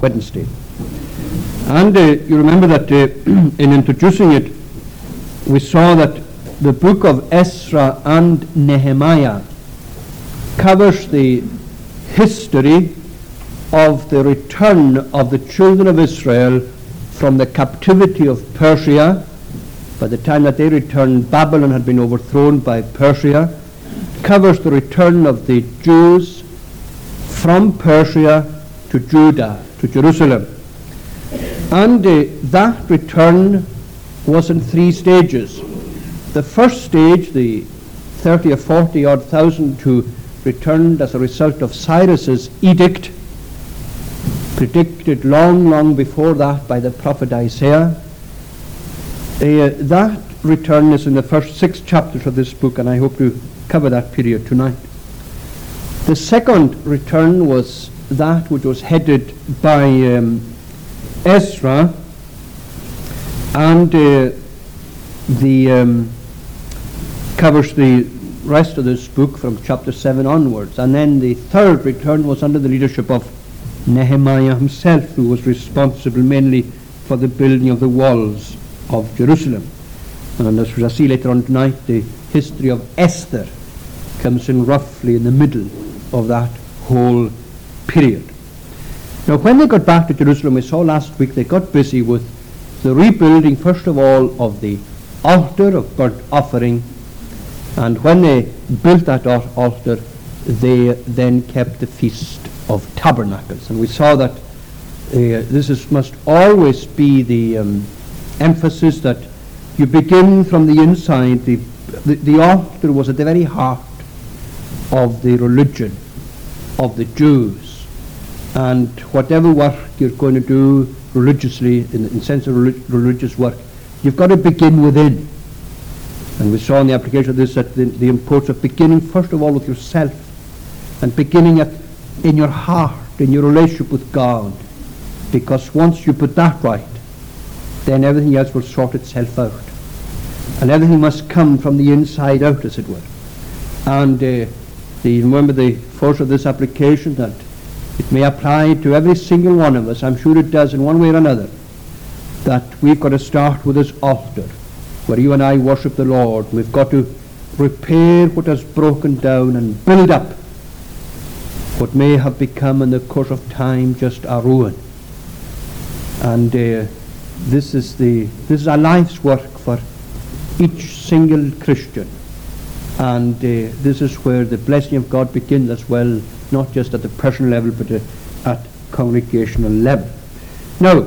Wednesday. And uh, you remember that uh, in introducing it, we saw that the book of Ezra and Nehemiah covers the history of the return of the children of Israel from the captivity of Persia. By the time that they returned, Babylon had been overthrown by Persia. Covers the return of the Jews from Persia to Judah, to Jerusalem. And uh, that return was in three stages. The first stage, the 30 or 40 odd thousand who returned as a result of Cyrus's edict, predicted long, long before that by the prophet Isaiah. Uh, that return is in the first six chapters of this book, and I hope to cover that period tonight. The second return was that which was headed by um, Ezra, and uh, the um, covers the rest of this book from chapter 7 onwards. And then the third return was under the leadership of Nehemiah himself, who was responsible mainly for the building of the walls of Jerusalem. And as we shall see later on tonight, the history of Esther comes in roughly in the middle of that whole period. Now, when they got back to Jerusalem, we saw last week they got busy with the rebuilding, first of all, of the altar of burnt offering. And when they built that altar, they then kept the feast of tabernacles. And we saw that uh, this is, must always be the um, emphasis that you begin from the inside. The, the, the altar was at the very heart of the religion of the Jews. And whatever work you're going to do religiously, in the sense of relig- religious work, you've got to begin within. And we saw in the application of this that the, the importance of beginning first of all with yourself and beginning at, in your heart, in your relationship with God. Because once you put that right, then everything else will sort itself out. And everything must come from the inside out, as it were. And uh, the, remember the force of this application that it may apply to every single one of us. I'm sure it does in one way or another. That we've got to start with this altar where you and I worship the Lord. We've got to repair what has broken down and build up what may have become in the course of time just a ruin. And uh, this is the this is a life's work for each single Christian. And uh, this is where the blessing of God begins as well, not just at the personal level, but uh, at congregational level. Now,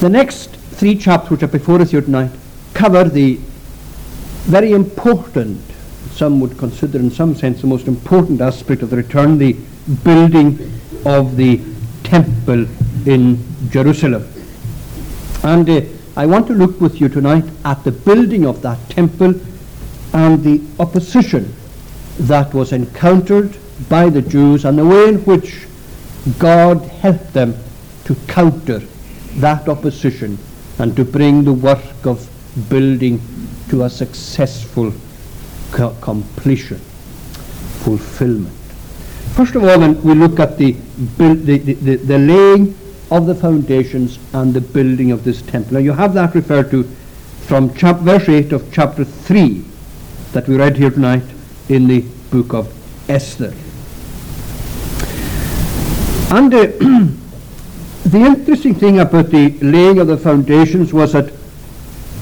the next three chapters which are before us here tonight cover the very important, some would consider in some sense the most important aspect of the return, the building of the temple in Jerusalem. And uh, I want to look with you tonight at the building of that temple and the opposition that was encountered by the Jews and the way in which God helped them to counter that opposition and to bring the work of building to a successful co- completion, fulfillment. First of all, then, we look at the, the, the, the laying of the foundations and the building of this temple. Now, you have that referred to from chap- verse 8 of chapter 3 that we read here tonight in the book of Esther. And uh, the interesting thing about the laying of the foundations was that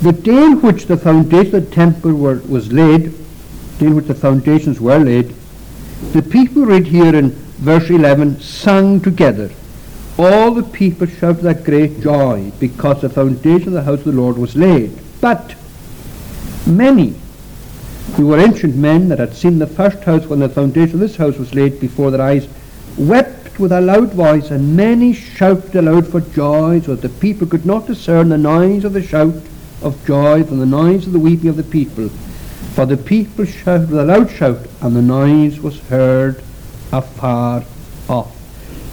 the day in which the foundation of the temple were, was laid, the day in which the foundations were laid, the people read here in verse 11, sang together. All the people shouted that great joy because the foundation of the house of the Lord was laid. But many who were ancient men that had seen the first house when the foundation of this house was laid before their eyes wept with a loud voice, and many shouted aloud for joy, so that the people could not discern the noise of the shout of joy from the noise of the weeping of the people. For the people shouted with a loud shout, and the noise was heard afar off.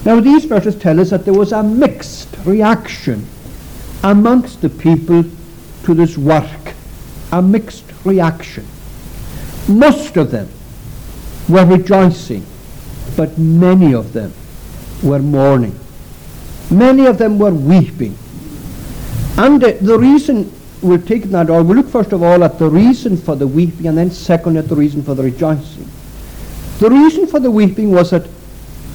Now these verses tell us that there was a mixed reaction amongst the people to this work. A mixed reaction. Most of them were rejoicing, but many of them were mourning. Many of them were weeping. And uh, the reason we'll take that, or we'll look first of all at the reason for the weeping, and then second at the reason for the rejoicing. The reason for the weeping was that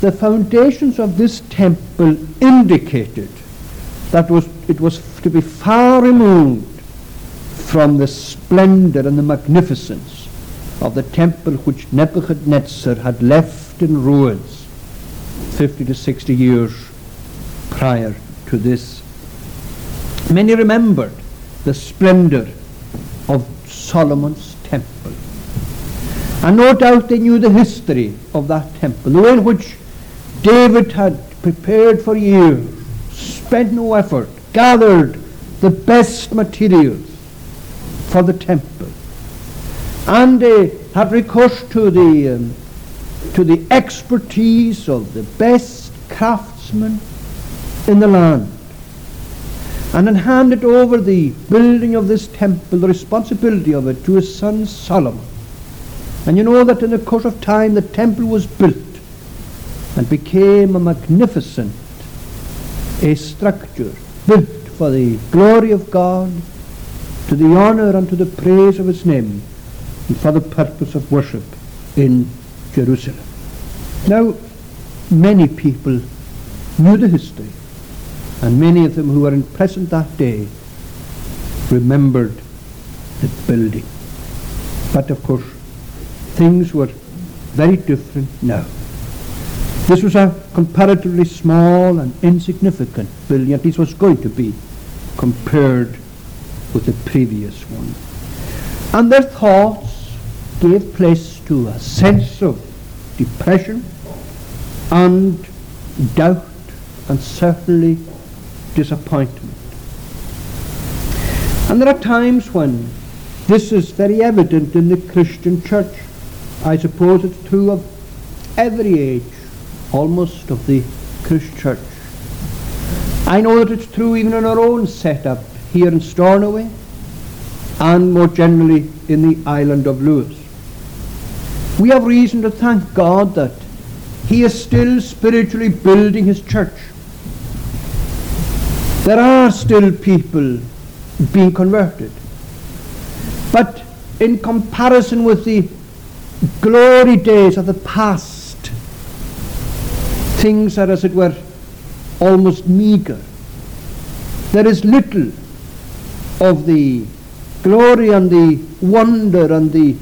the foundations of this temple indicated that was, it was to be far removed from the splendor and the magnificence of the temple which Nebuchadnezzar had left in ruins 50 to 60 years prior to this. Many remembered the splendor of Solomon's temple. And no doubt they knew the history of that temple, the way in which David had prepared for years, spent no effort, gathered the best materials for the temple. And they had recourse to the, um, to the expertise of the best craftsmen in the land and then handed over the building of this temple, the responsibility of it, to his son Solomon. And you know that in the course of time the temple was built and became a magnificent a structure built for the glory of God, to the honor and to the praise of his name, and for the purpose of worship in Jerusalem. Now, many people knew the history and many of them who were in present that day remembered the building. But of course, things were very different now. This was a comparatively small and insignificant building, at least was going to be, compared with the previous one. And their thoughts gave place to a sense of depression and doubt and certainly disappointment. And there are times when this is very evident in the Christian church. I suppose it's true of every age, almost, of the Christian church. I know that it's true even in our own setup here in Stornoway and more generally in the island of Lewis. We have reason to thank God that He is still spiritually building His church. There are still people being converted. But in comparison with the glory days of the past, things are, as it were, almost meager. There is little of the glory and the wonder and the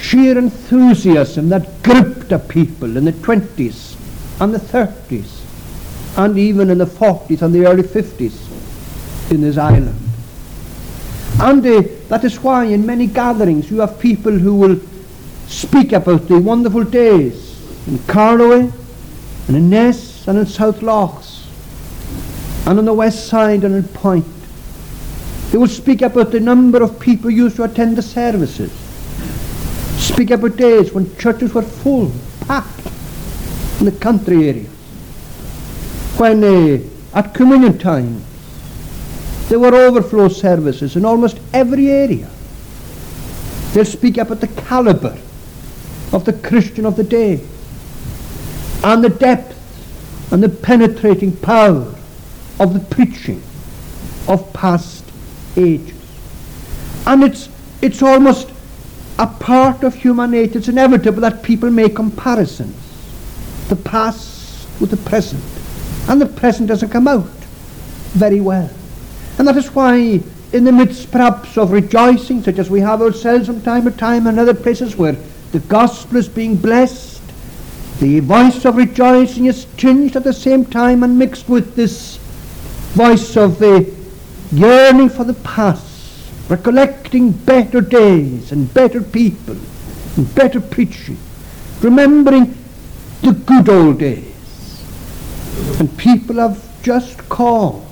sheer enthusiasm that gripped a people in the 20s and the 30s and even in the 40s and the early 50s in this island. And uh, that is why in many gatherings you have people who will speak about the wonderful days in Carloway and in Ness and in South Lochs and on the west side and in Point. They will speak about the number of people used to attend the services. Speak about days when churches were full, packed in the country areas. when uh, at communion time there were overflow services in almost every area. They'll speak about the caliber of the Christian of the day and the depth and the penetrating power of the preaching of past ages. And it's, it's almost a part of human nature. It's inevitable that people make comparisons. The past with the present and the present doesn't come out very well. And that is why in the midst perhaps of rejoicing, such as we have ourselves from time to time in other places where the gospel is being blessed, the voice of rejoicing is tinged at the same time and mixed with this voice of the yearning for the past, recollecting better days and better people and better preaching, remembering the good old days. And people have just cause,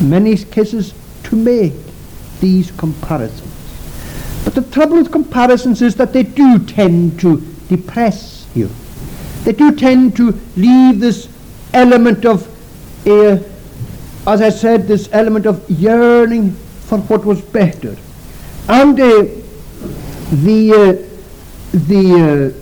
in many cases, to make these comparisons. But the trouble with comparisons is that they do tend to depress you. They do tend to leave this element of, uh, as I said, this element of yearning for what was better. And uh, the, uh, the,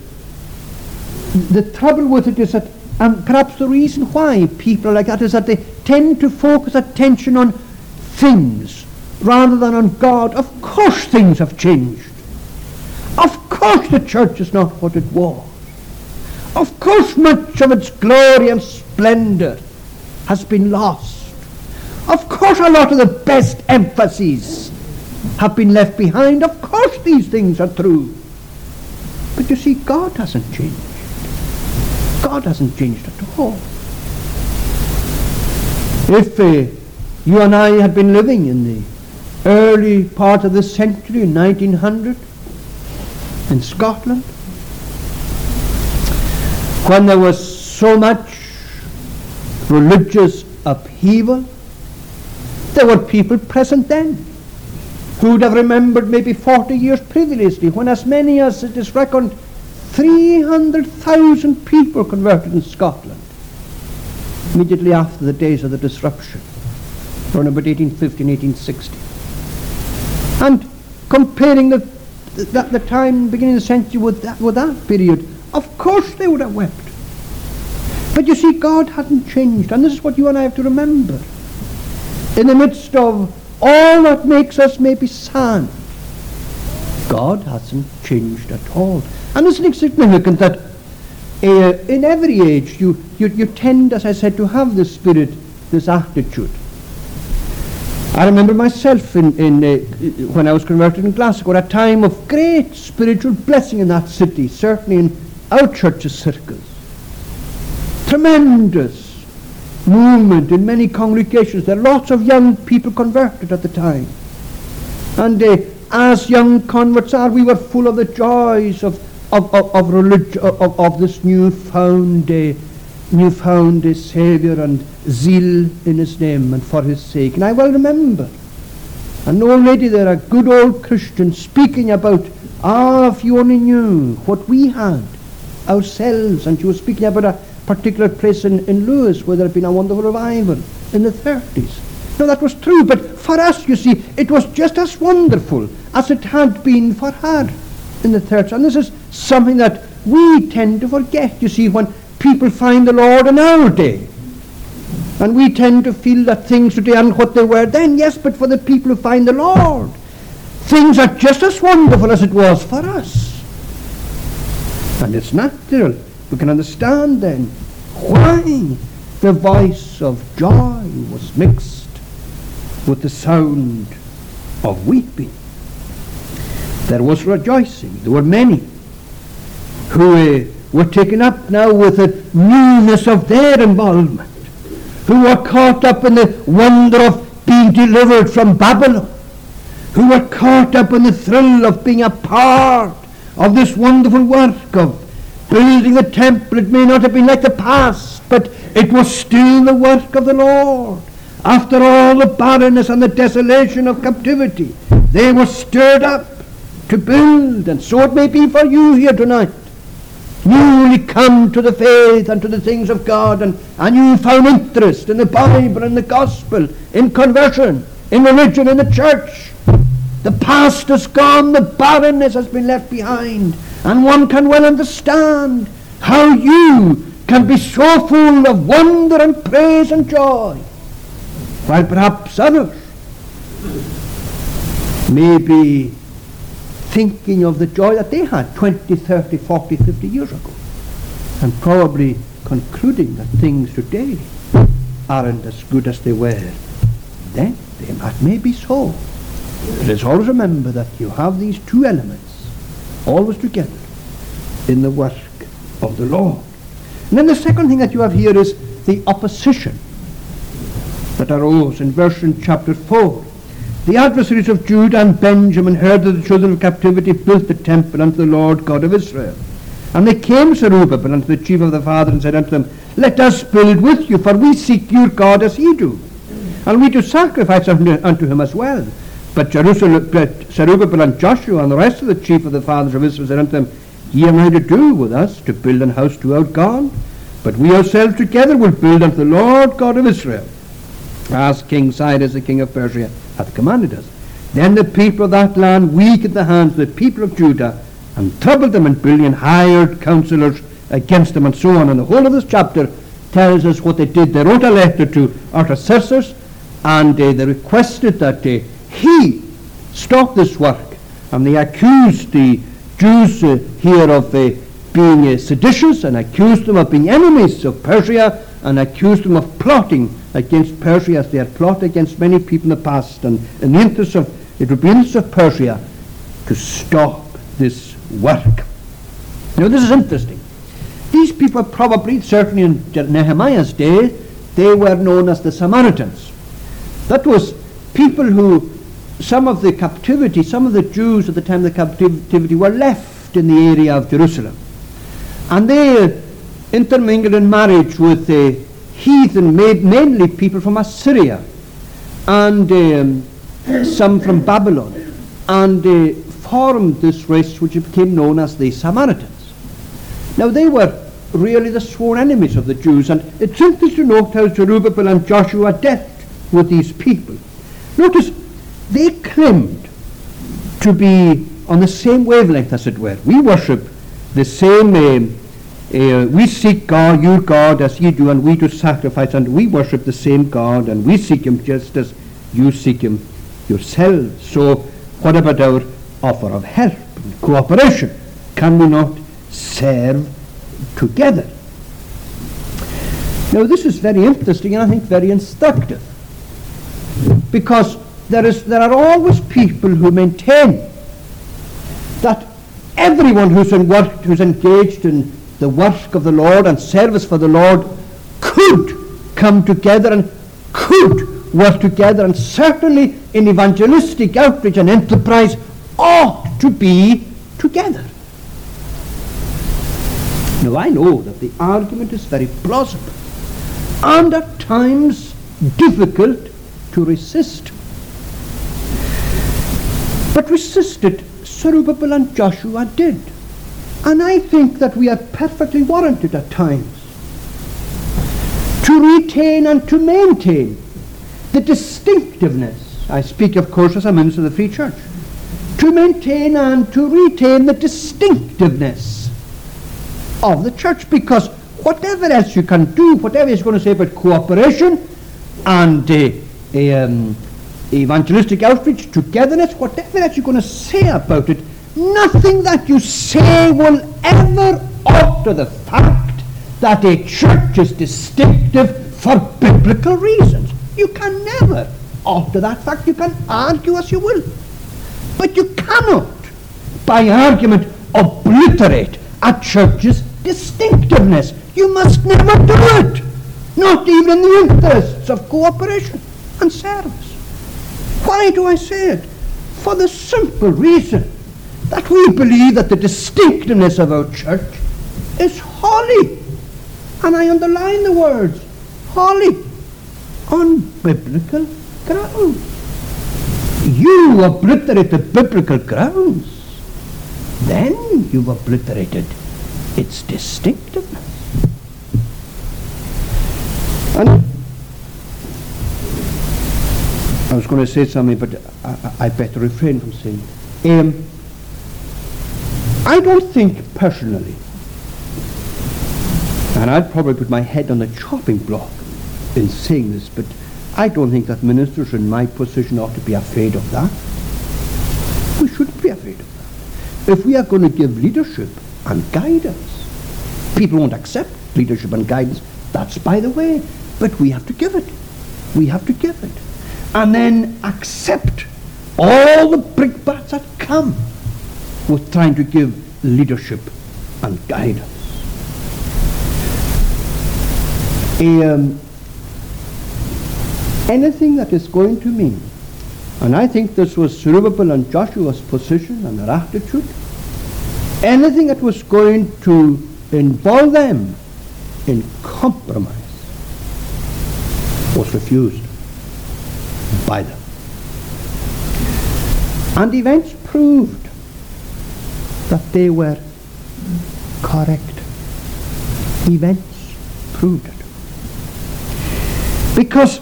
uh, the trouble with it is that And perhaps the reason why people are like that is that they tend to focus attention on things rather than on God. Of course things have changed. Of course the church is not what it was. Of course much of its glory and splendor has been lost. Of course a lot of the best emphases have been left behind. Of course these things are true. But you see, God hasn't changed. God hasn't changed at all. If uh, you and I had been living in the early part of this century, 1900, in Scotland, when there was so much religious upheaval, there were people present then who would have remembered maybe 40 years previously when as many as it is reckoned 300,000 people converted in Scotland immediately after the days of the disruption, around about 1850 and 1860. And comparing the, the, the time beginning of the century with that, with that period, of course they would have wept. But you see, God hadn't changed, and this is what you and I have to remember. In the midst of all that makes us maybe sad, God hasn't changed at all. And isn't it significant that uh, in every age you, you, you tend, as I said, to have this spirit, this attitude. I remember myself in, in, uh, when I was converted in Glasgow, at a time of great spiritual blessing in that city, certainly in our church's circles. Tremendous movement in many congregations. There are lots of young people converted at the time. And uh, as young converts are, we were full of the joys of, of, of, of religion, of, of this newfound, uh, newfound uh, Saviour and zeal in his name and for his sake. And I well remember an old lady there, a good old Christian, speaking about, ah, if you only knew what we had ourselves. And she was speaking about a particular place in, in Lewis where there had been a wonderful revival in the 30s. Now that was true, but for us, you see, it was just as wonderful as it had been for her in the 30s. And this is something that we tend to forget, you see, when people find the Lord in our day. And we tend to feel that things today aren't what they were then. Yes, but for the people who find the Lord, things are just as wonderful as it was for us. And it's natural. We can understand then why the voice of joy was mixed with the sound of weeping. There was rejoicing. There were many who uh, were taken up now with the newness of their involvement, who were caught up in the wonder of being delivered from Babylon, who were caught up in the thrill of being a part of this wonderful work of building the temple. It may not have been like the past, but it was still the work of the Lord. After all the barrenness and the desolation of captivity, they were stirred up to build, and so it may be for you here tonight. Newly come to the faith and to the things of God, and, and you found interest in the Bible and the gospel, in conversion, in religion, in the church. The past is gone, the barrenness has been left behind, and one can well understand how you can be so full of wonder and praise and joy, while perhaps others may be thinking of the joy that they had 20, 30, 40, 50 years ago, and probably concluding that things today aren't as good as they were then. That may be so. But let's always remember that you have these two elements always together in the work of the Lord. And then the second thing that you have here is the opposition that arose in verse in chapter 4. The adversaries of Judah and Benjamin heard that the children of captivity built the temple unto the Lord God of Israel. And they came to Zerubbabel unto the chief of the father and said unto them, Let us build with you, for we seek your God as ye do. And we do sacrifice unto him as well. But Jerusalem, but Zerubbabel and Joshua and the rest of the chief of the fathers of Israel said unto them, Ye have nothing to do with us to build an house to our God, but we ourselves together will build unto the Lord God of Israel, as King Cyrus the king of Persia hath commanded us. Then the people of that land weakened the hands of the people of Judah, and troubled them in building, and hired counselors against them and so on. And the whole of this chapter tells us what they did. They wrote a letter to Artaxerxes and uh, they requested that uh, he stopped this work. And they accused the Jews uh, here of uh, being uh, seditious and accused them of being enemies of Persia and accused them of plotting against Persia as they had plotted against many people in the past. And in the interest of, it would be in the interest of Persia to stop this work. Now this is interesting. These people probably, certainly in Nehemiah's day, they were known as the Samaritans. That was people who, some of the captivity, some of the Jews at the time of the captivity were left in the area of Jerusalem. And they intermingled in marriage with the heathen, mainly people from Assyria and um, some from Babylon, and formed this race which became known as the Samaritans. Now they were really the sworn enemies of the Jews, and it's interesting to note how Zerubbabel and Joshua dealt with these people. Notice they claimed to be on the same wavelength, as it were. We worship the same. Um, uh, we seek God, your God, as ye do, and we do sacrifice, and we worship the same God, and we seek Him just as you seek Him yourselves. So, what about our offer of help and cooperation? Can we not serve together? Now, this is very interesting and I think very instructive because there, is, there are always people who maintain that everyone who's, in work, who's engaged in the work of the Lord and service for the Lord could come together and could work together and certainly in evangelistic outreach and enterprise ought to be together. Now I know that the argument is very plausible and at times difficult to resist. But resisted Zerubbabel and Joshua did. And I think that we are perfectly warranted at times to retain and to maintain the distinctiveness. I speak, of course, as a minister of the Free Church. To maintain and to retain the distinctiveness of the church because whatever else you can do, whatever you're going to say about cooperation and uh, um, evangelistic outreach, togetherness, whatever else you're going to say about it, Nothing that you say will ever alter the fact that a church is distinctive for biblical reasons. You can never alter that fact. You can argue as you will. But you cannot, by argument, obliterate a church's distinctiveness. You must never do it. Not even in the interests of cooperation and service. Why do I say it? For the simple reason that we believe that the distinctiveness of our church is holy. And I underline the words holy on biblical grounds. You obliterate the biblical grounds, then you've obliterated its distinctiveness. And I was going to say something, but I, I better refrain from saying. Um, I don't think personally, and I'd probably put my head on the chopping block in saying this, but I don't think that ministers in my position ought to be afraid of that. We shouldn't be afraid of that. If we are going to give leadership and guidance, people won't accept leadership and guidance. That's by the way. But we have to give it. We have to give it. And then accept all the brickbats that come was trying to give leadership and guidance. Um, anything that is going to mean, and I think this was Zerubbabel and Joshua's position and their attitude, anything that was going to involve them in compromise was refused by them. And events proved that they were correct. Events proved it. Because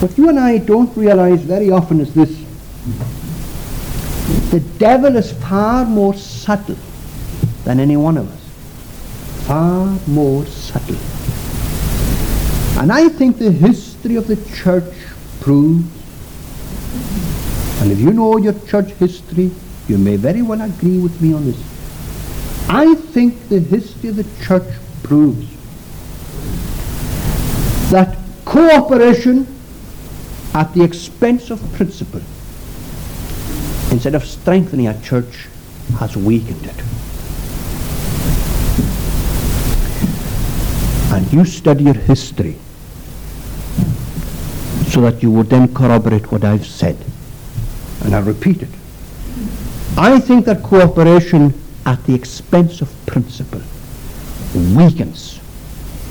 what you and I don't realize very often is this. The devil is far more subtle than any one of us. far more subtle. And I think the history of the church proves, and if you know your church history, you may very well agree with me on this. I think the history of the church proves that cooperation at the expense of principle, instead of strengthening a church, has weakened it. And you study your history so that you would then corroborate what I've said. And I'll repeat it. I think that cooperation at the expense of principle weakens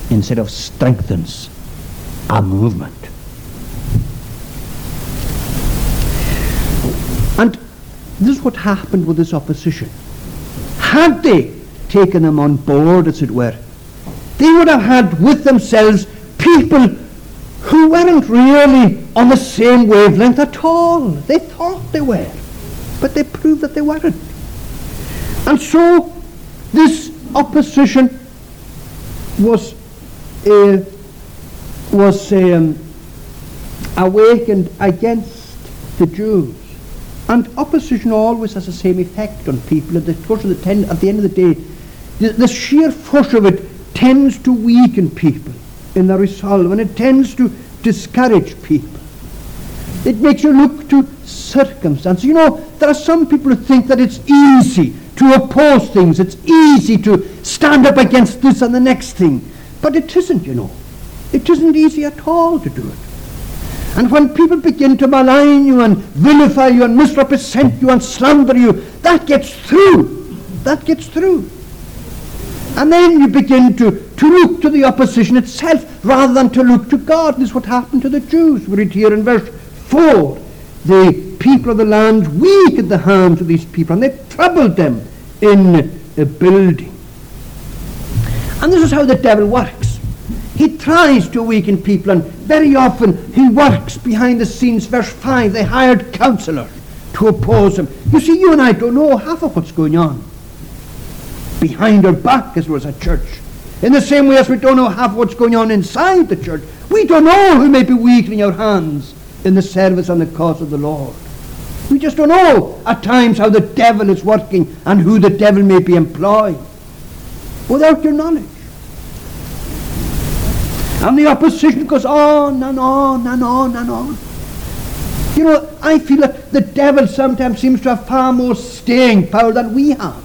instead of strengthens a movement. And this is what happened with this opposition. Had they taken them on board, as it were, they would have had with themselves people who weren't really on the same wavelength at all. They thought they were, but they proved that they weren't. And so this opposition was uh, was um, awakened against the Jews. And opposition always has the same effect on people. At the, ten, at the end of the day, the, the sheer force of it tends to weaken people in the resolve, and it tends to discourage people. It makes you look to circumstances. You know, there are some people who think that it's easy to oppose things. It's easy to stand up against this and the next thing. But it isn't, you know. It isn't easy at all to do it. And when people begin to malign you and vilify you and misrepresent you and slander you, that gets through. That gets through. And then you begin to, to look to the opposition itself rather than to look to God. This is what happened to the Jews. We read here in verse 4. The people of the land weakened the hands of these people and they troubled them in a building. And this is how the devil works. He tries to weaken people and very often he works behind the scenes. Verse 5, they hired counselors to oppose him. You see, you and I don't know half of what's going on behind our back as was a church. In the same way as we don't know half what's going on inside the church. We don't know who may be weakening our hands in the service and the cause of the Lord. We just don't know at times how the devil is working and who the devil may be employing without your knowledge. And the opposition goes on and on and on and on. You know, I feel that the devil sometimes seems to have far more staying power than we have.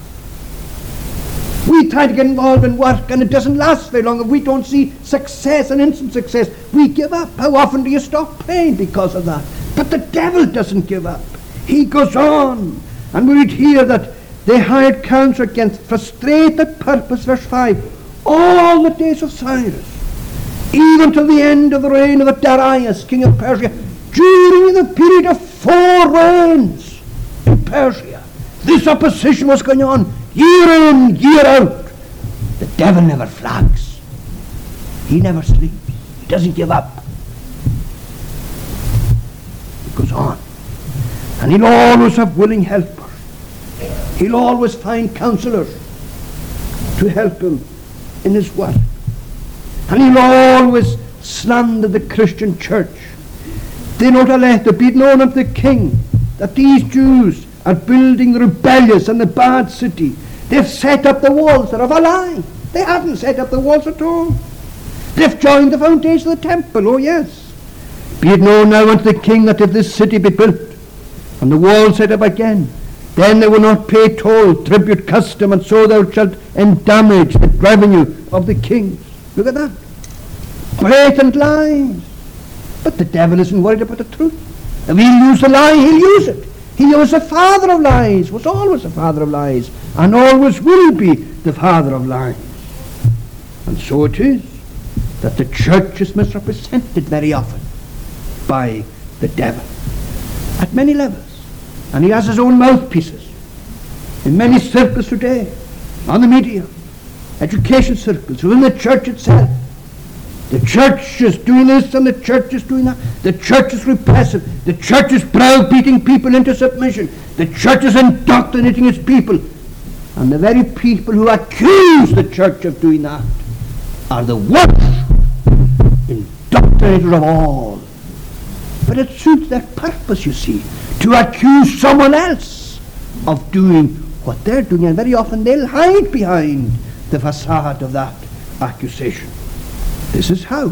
We try to get involved in work and it doesn't last very long. If we don't see success and instant success, we give up. How often do you stop praying because of that? But the devil doesn't give up. He goes on. And we read here that they hired counsel against frustrated purpose, verse 5, all the days of Cyrus, even to the end of the reign of Darius, king of Persia, during the period of four reigns in Persia. This opposition was going on year in, year out. The devil never flags. He never sleeps. He doesn't give up. He goes on. And he'll always have willing helpers. He'll always find counselors to help him in his work. And he'll always slander the Christian church. They not let it be known of the king that these Jews are building the rebellious and the bad city They've set up the walls that are of a lie. They haven't set up the walls at all. They've joined the foundation of the temple, oh yes. Be it known now unto the king that if this city be built, and the walls set up again, then they will not pay toll, tribute, custom, and so thou shalt endamage the revenue of the kings. Look at that. Blatant lies. But the devil isn't worried about the truth. If he'll use the lie, he'll use it. He was a father of lies, was always a father of lies and always will be the father of lies. And so it is that the church is misrepresented very often by the devil at many levels. And he has his own mouthpieces in many circles today, on the media, education circles, within the church itself. The church is doing this and the church is doing that. The church is repressive. The church is browbeating people into submission. The church is indoctrinating its people And the very people who accuse the church of doing that are the worst indoctrinator of all. But it suits their purpose, you see, to accuse someone else of doing what they're doing. And very often they'll hide behind the facade of that accusation. This is how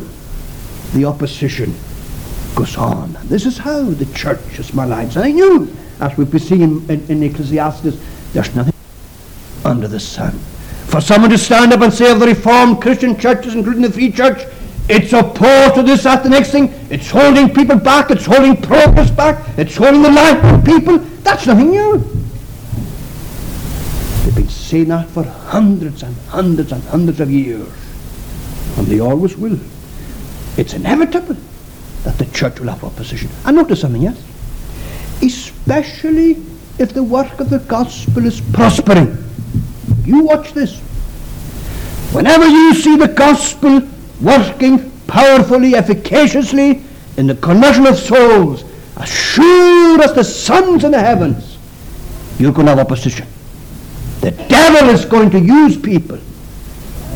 the opposition goes on. This is how the church is maligned. I knew, as we've been seeing in, in Ecclesiastes, there's nothing under the sun. For someone to stand up and say of the Reformed Christian churches, including the Free Church, it's opposed to this, that, the next thing. It's holding people back. It's holding progress back. It's holding the life of people. That's nothing new. They've been saying that for hundreds and hundreds and hundreds of years. And they always will. It's inevitable that the church will have opposition. And notice something else. Especially if the work of the gospel is prospering. You watch this. Whenever you see the gospel working powerfully, efficaciously in the conversion of souls, as sure as the sun's in the heavens, you're going to have opposition. The devil is going to use people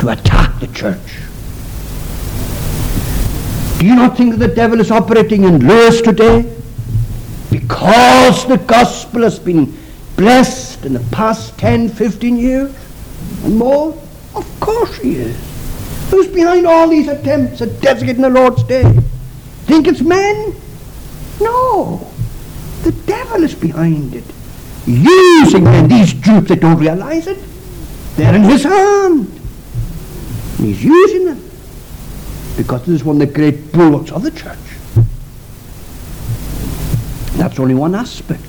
to attack the church. Do you not think that the devil is operating in Lewis today? Because the gospel has been blessed in the past 10, 15 years and more? Of course he is. Who's behind all these attempts at designating the Lord's Day? Think it's men? No. The devil is behind it. Using men, these Jews that don't realize it. They're in his hand. And he's using them. Because this is one of the great bulwarks of the church. That's only one aspect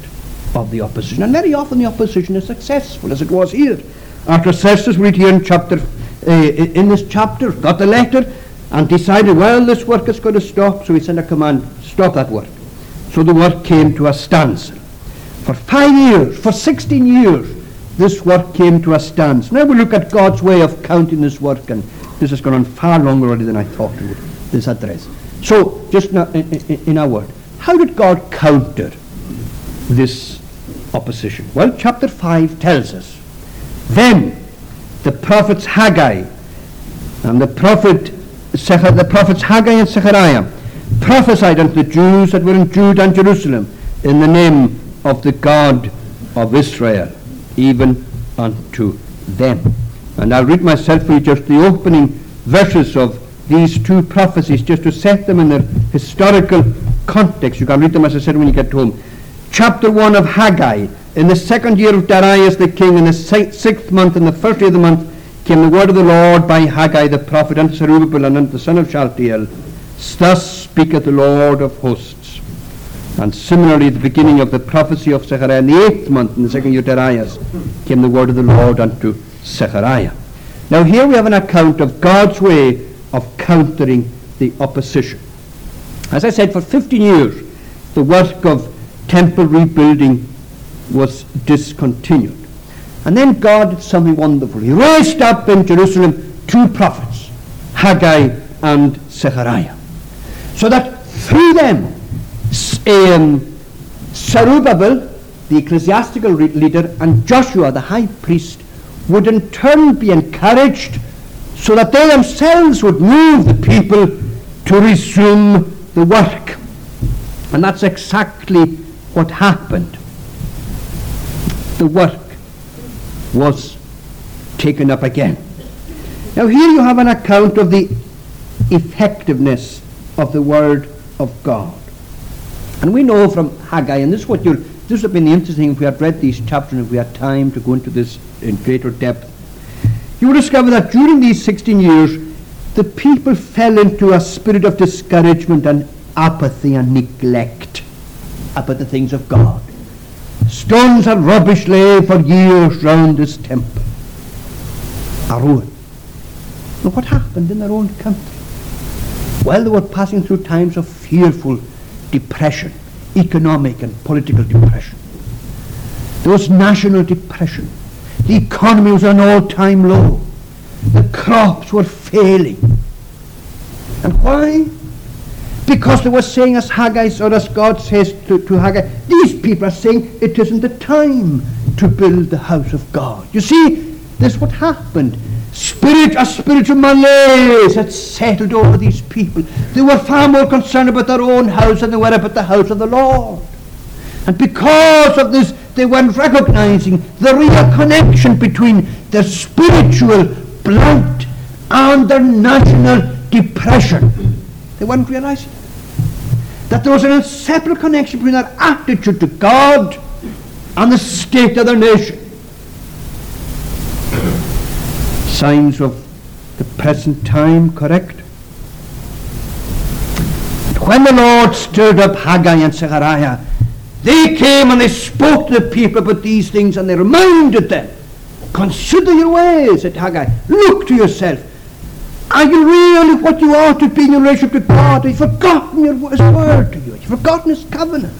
of the opposition. And very often the opposition is successful, as it was here. Artaxerxes, we read here in chapter uh, in this chapter, got the letter and decided, well, this work is going to stop, so he sent a command, stop that work. So the work came to a standstill. For five years, for 16 years, this work came to a standstill. Now we look at God's way of counting this work, and this has gone on far longer already than I thought it would, this address. So, just in a, in, in a word, how did God counter this opposition? Well, chapter 5 tells us. Then the prophets Haggai and the prophet the prophets Haggai and Zechariah prophesied unto the Jews that were in Judah and Jerusalem in the name of the God of Israel, even unto them. And I'll read myself for you just the opening verses of these two prophecies, just to set them in their historical context. You can read them, as I said, when you get home. Chapter 1 of Haggai, in the second year of Darius the king, in the sixth month, in the first day of the month, came the word of the Lord by Haggai the prophet unto Zerubbabel and unto the son of Shealtiel. Thus speaketh the Lord of hosts. And similarly, the beginning of the prophecy of Zechariah, in the eighth month, in the second year of Darius, came the word of the Lord unto Zechariah. Now here we have an account of God's way of countering the opposition. As I said, for 15 years, the work of temple rebuilding was discontinued. And then God did something wonderful. He raised up in Jerusalem two prophets, Haggai and Zechariah. So that through them, um, Zerubbabel, the ecclesiastical leader, and Joshua, the high priest, would in turn be encouraged so that they themselves would move the people to resume the work. And that's exactly what happened the work was taken up again. Now, here you have an account of the effectiveness of the Word of God. And we know from Haggai, and this is what you'll, this would have been interesting if we had read these chapters and if we had time to go into this in greater depth. You will discover that during these 16 years, the people fell into a spirit of discouragement and apathy and neglect about the things of God. Stones and rubbish lay for years round this temple. A ruin. Now what happened in their own country? Well, they were passing through times of fearful depression, economic and political depression. There was national depression. The economy was an all-time low. The crops were failing. And why? Because they were saying, as Haggai, or as God says to, to Haggai, these people are saying it isn't the time. to build the house of God. You see, this what happened. Spirit, a spiritual malaise had settled over these people. They were far more concerned about their own house than they were about the house of the Lord. And because of this, they weren't recognizing the real connection between their spiritual blight and their national depression. They weren't realizing that there was an inseparable connection between their attitude to God and the state of their nation. Signs of the present time, correct? When the Lord stirred up Haggai and Zechariah, they came and they spoke to the people about these things and they reminded them, Consider your ways, said Haggai. Look to yourself. Are you really what you ought to be in your relationship to God? Have you forgotten your, His word to you? Have you forgotten His covenant?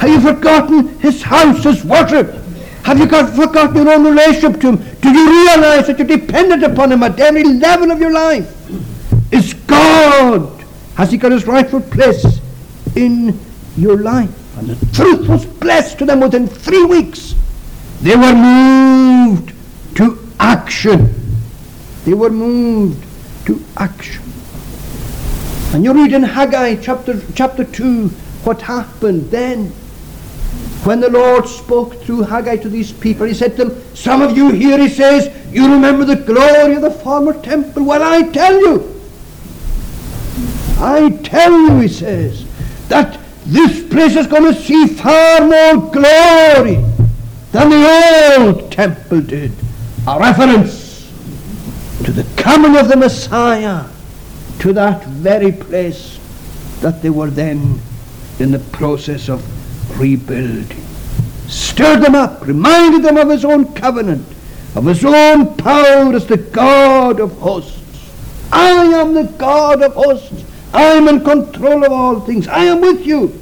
Have you forgotten His house, His worship? Have you got, forgotten your own relationship to Him? Do you realize that you're dependent upon Him at every level of your life? Is God, has He got His rightful place in your life? And the truth was blessed to them within three weeks. They were moved to action. They were moved to action. And you read in Haggai chapter, chapter 2 what happened then. When the Lord spoke through Haggai to these people, he said to them, Some of you here, he says, you remember the glory of the former temple. Well, I tell you, I tell you, he says, that this place is going to see far more glory than the old temple did. A reference to the coming of the Messiah to that very place that they were then in the process of rebuilding. Stirred them up, reminded them of his own covenant, of his own power as the God of hosts. I am the God of hosts. I am in control of all things. I am with you.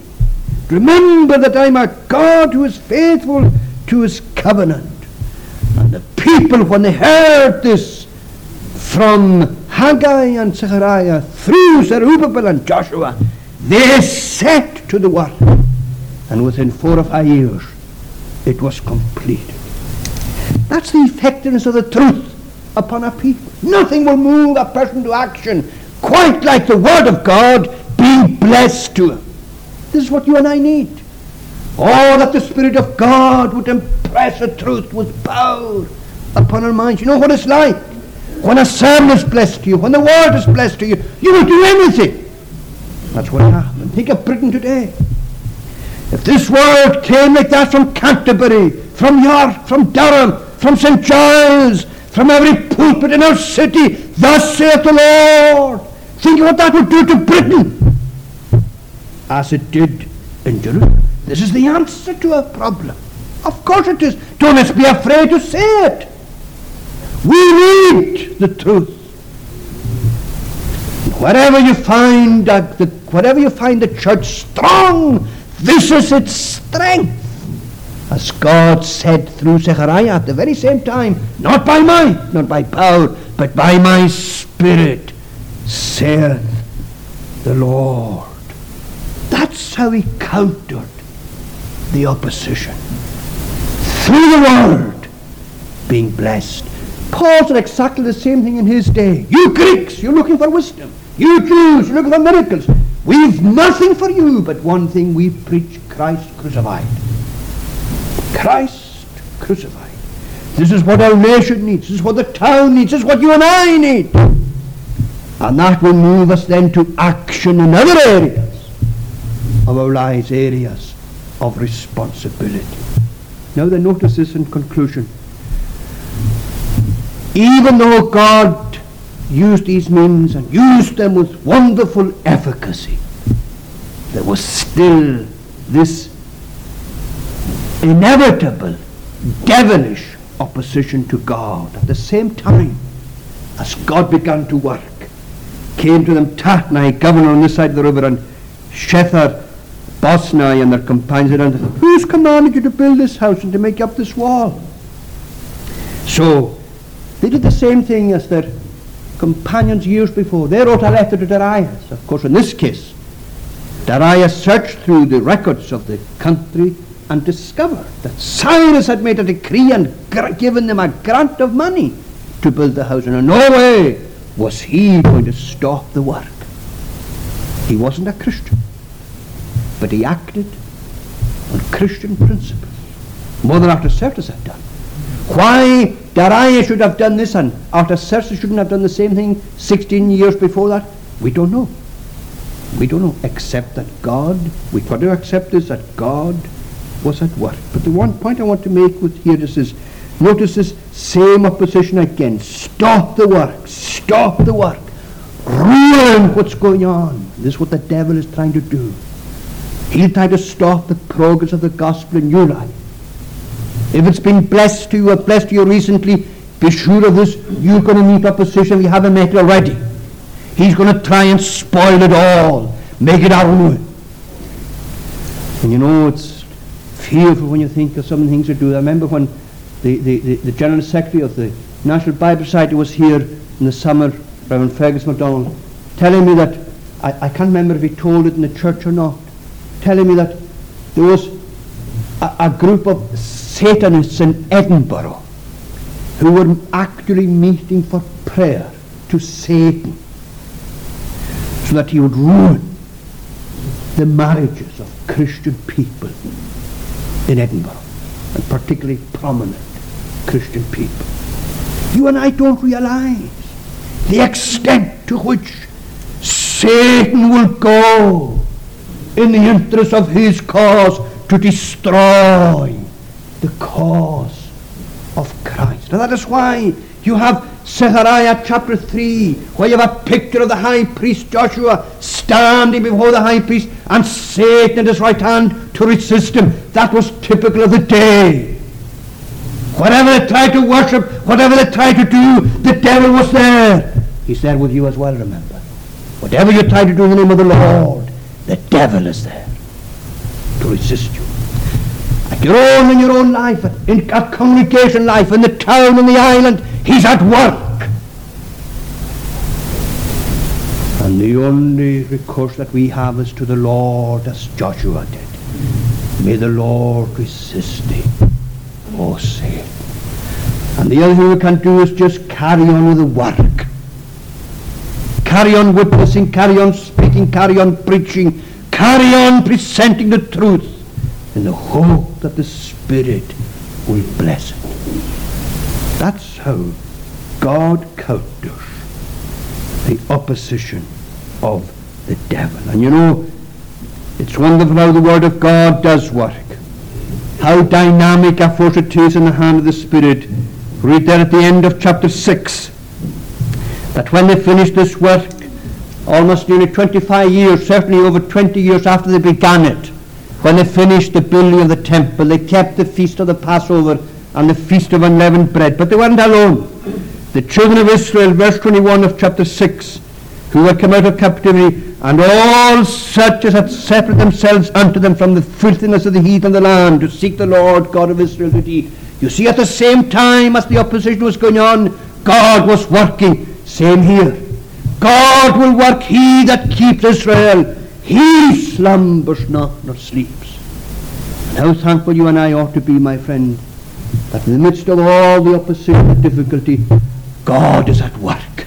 Remember that I am a God who is faithful to his covenant. And the people, when they heard this from Haggai and Zechariah through Zerubbabel and Joshua, they set to the work. And within four or five years, it was completed. That's the effectiveness of the truth upon a people. Nothing will move a person to action quite like the Word of God being blessed to him. This is what you and I need. Oh, that the Spirit of God would impress the truth with power upon our minds. You know what it's like? When a sermon is blessed to you, when the Word is blessed to you, you will do anything. That's what happened. Think of Britain today. If this word came like that from Canterbury, from York, from Durham, from St. Giles, from every pulpit in our city, thus saith the Lord, think what that would do to Britain, as it did in Jerusalem. This is the answer to a problem. Of course it is. Don't let's be afraid to say it. We need the truth. Wherever you find uh, the, wherever you find the church strong, this is its strength. As God said through Zechariah at the very same time, not by might, not by power, but by my spirit, saith the Lord. That's how he countered the opposition. Through the word being blessed. Paul said exactly the same thing in his day. You Greeks, you're looking for wisdom. You Jews, you're looking for miracles. We've nothing for you but one thing we preach Christ crucified. Christ crucified. This is what our nation needs. This is what the town needs. This is what you and I need. And that will move us then to action in other areas of our lives, areas of responsibility. Now then notice this in conclusion. Even though God used these means and used them with wonderful efficacy, there was still this inevitable, devilish opposition to God. At the same time, as God began to work, came to them Tatnai, governor on this side of the river, and Shethar, Bosnai, and their companions, and said, who's commanded you to build this house and to make up this wall? So, they did the same thing as their companions years before. They wrote a letter to Darius. Of course, in this case, Darius searched through the records of the country and discovered that Cyrus had made a decree and given them a grant of money to build the house. And in no way was he going to stop the work. He wasn't a Christian, but he acted on Christian principles, more than Artaxerxes had done. Why Darius should have done this and Artaxerxes shouldn't have done the same thing 16 years before that, we don't know. We don't know, except that God, we've got to accept this, that God was at work. But the one point I want to make with here is this, notice this same opposition again. Stop the work, stop the work. Ruin what's going on. This is what the devil is trying to do. He'll try to stop the progress of the gospel in your life. If it's been blessed to you or blessed to you recently, be sure of this, you're going to meet opposition We haven't met it already. He's going to try and spoil it all, make it our ruin. And you know, it's fearful when you think of some things to do. I remember when the, the, the, the General Secretary of the National Bible Society was here in the summer, Reverend Fergus MacDonald, telling me that, I, I can't remember if he told it in the church or not, telling me that there was a, a group of Satanists in Edinburgh who were actually meeting for prayer to Satan so that he would ruin the marriages of Christian people in Edinburgh, and particularly prominent Christian people. You and I don't realize the extent to which Satan will go in the interest of his cause to destroy the cause of Christ. And that is why you have Zechariah chapter 3, where you have a picture of the high priest Joshua standing before the high priest and Satan at his right hand to resist him. That was typical of the day. Whatever they tried to worship, whatever they tried to do, the devil was there. He's there with you as well, remember. Whatever you try to do in the name of the Lord, the devil is there to resist you. Your own in your own life, in at congregation life, in the town, in the island, he's at work. And the only recourse that we have is to the Lord, as Joshua did. May the Lord resist thee, O Satan. And the other thing we can do is just carry on with the work. Carry on witnessing, carry on speaking, carry on preaching, carry on presenting the truth in the hope that the Spirit will bless it. That's how God counters the opposition of the devil. And you know, it's wonderful how the Word of God does work. How dynamic a force it is in the hand of the Spirit. Read there at the end of chapter 6 that when they finished this work, almost nearly 25 years, certainly over 20 years after they began it, when they finished the building of the temple, they kept the feast of the Passover and the feast of unleavened bread. But they weren't alone. The children of Israel, verse 21 of chapter 6, who were come out of captivity, and all such as had separated themselves unto them from the filthiness of the heathen of the land, to seek the Lord God of Israel to eat. You see, at the same time as the opposition was going on, God was working. Same here. God will work, he that keeps Israel. He slumbers not nor sleeps. And how thankful you and I ought to be, my friend, that in the midst of all the opposition and difficulty, God is at work,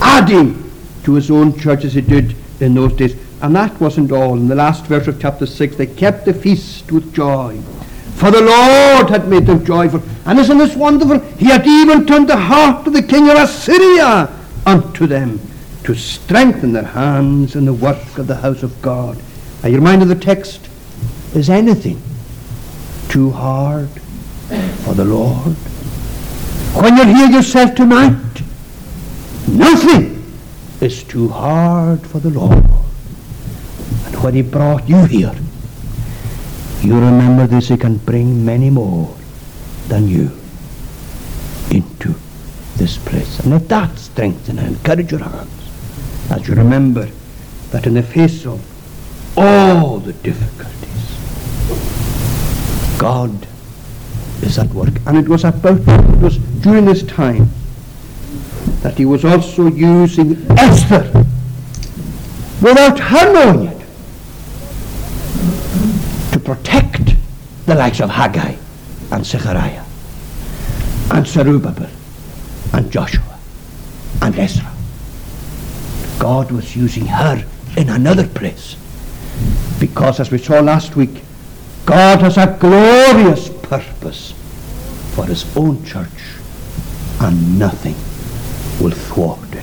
adding to his own church as he did in those days. And that wasn't all. In the last verse of chapter 6, they kept the feast with joy. For the Lord had made them joyful. And isn't this wonderful? He had even turned the heart of the king of Assyria unto them to strengthen their hands in the work of the house of God. Are you reminded of the text? Is anything too hard for the Lord? When you're here yourself tonight, nothing is too hard for the Lord. And when he brought you here, you remember this, he can bring many more than you into this place. And let that strengthen and encourage your hands as you remember that in the face of all the difficulties, God is at work. And it was about, it was during this time that he was also using Esther without her knowing it to protect the likes of Haggai and Zechariah and Zerubbabel and Joshua and Ezra. God was using her in another place because, as we saw last week, God has a glorious purpose for his own church and nothing will thwart it.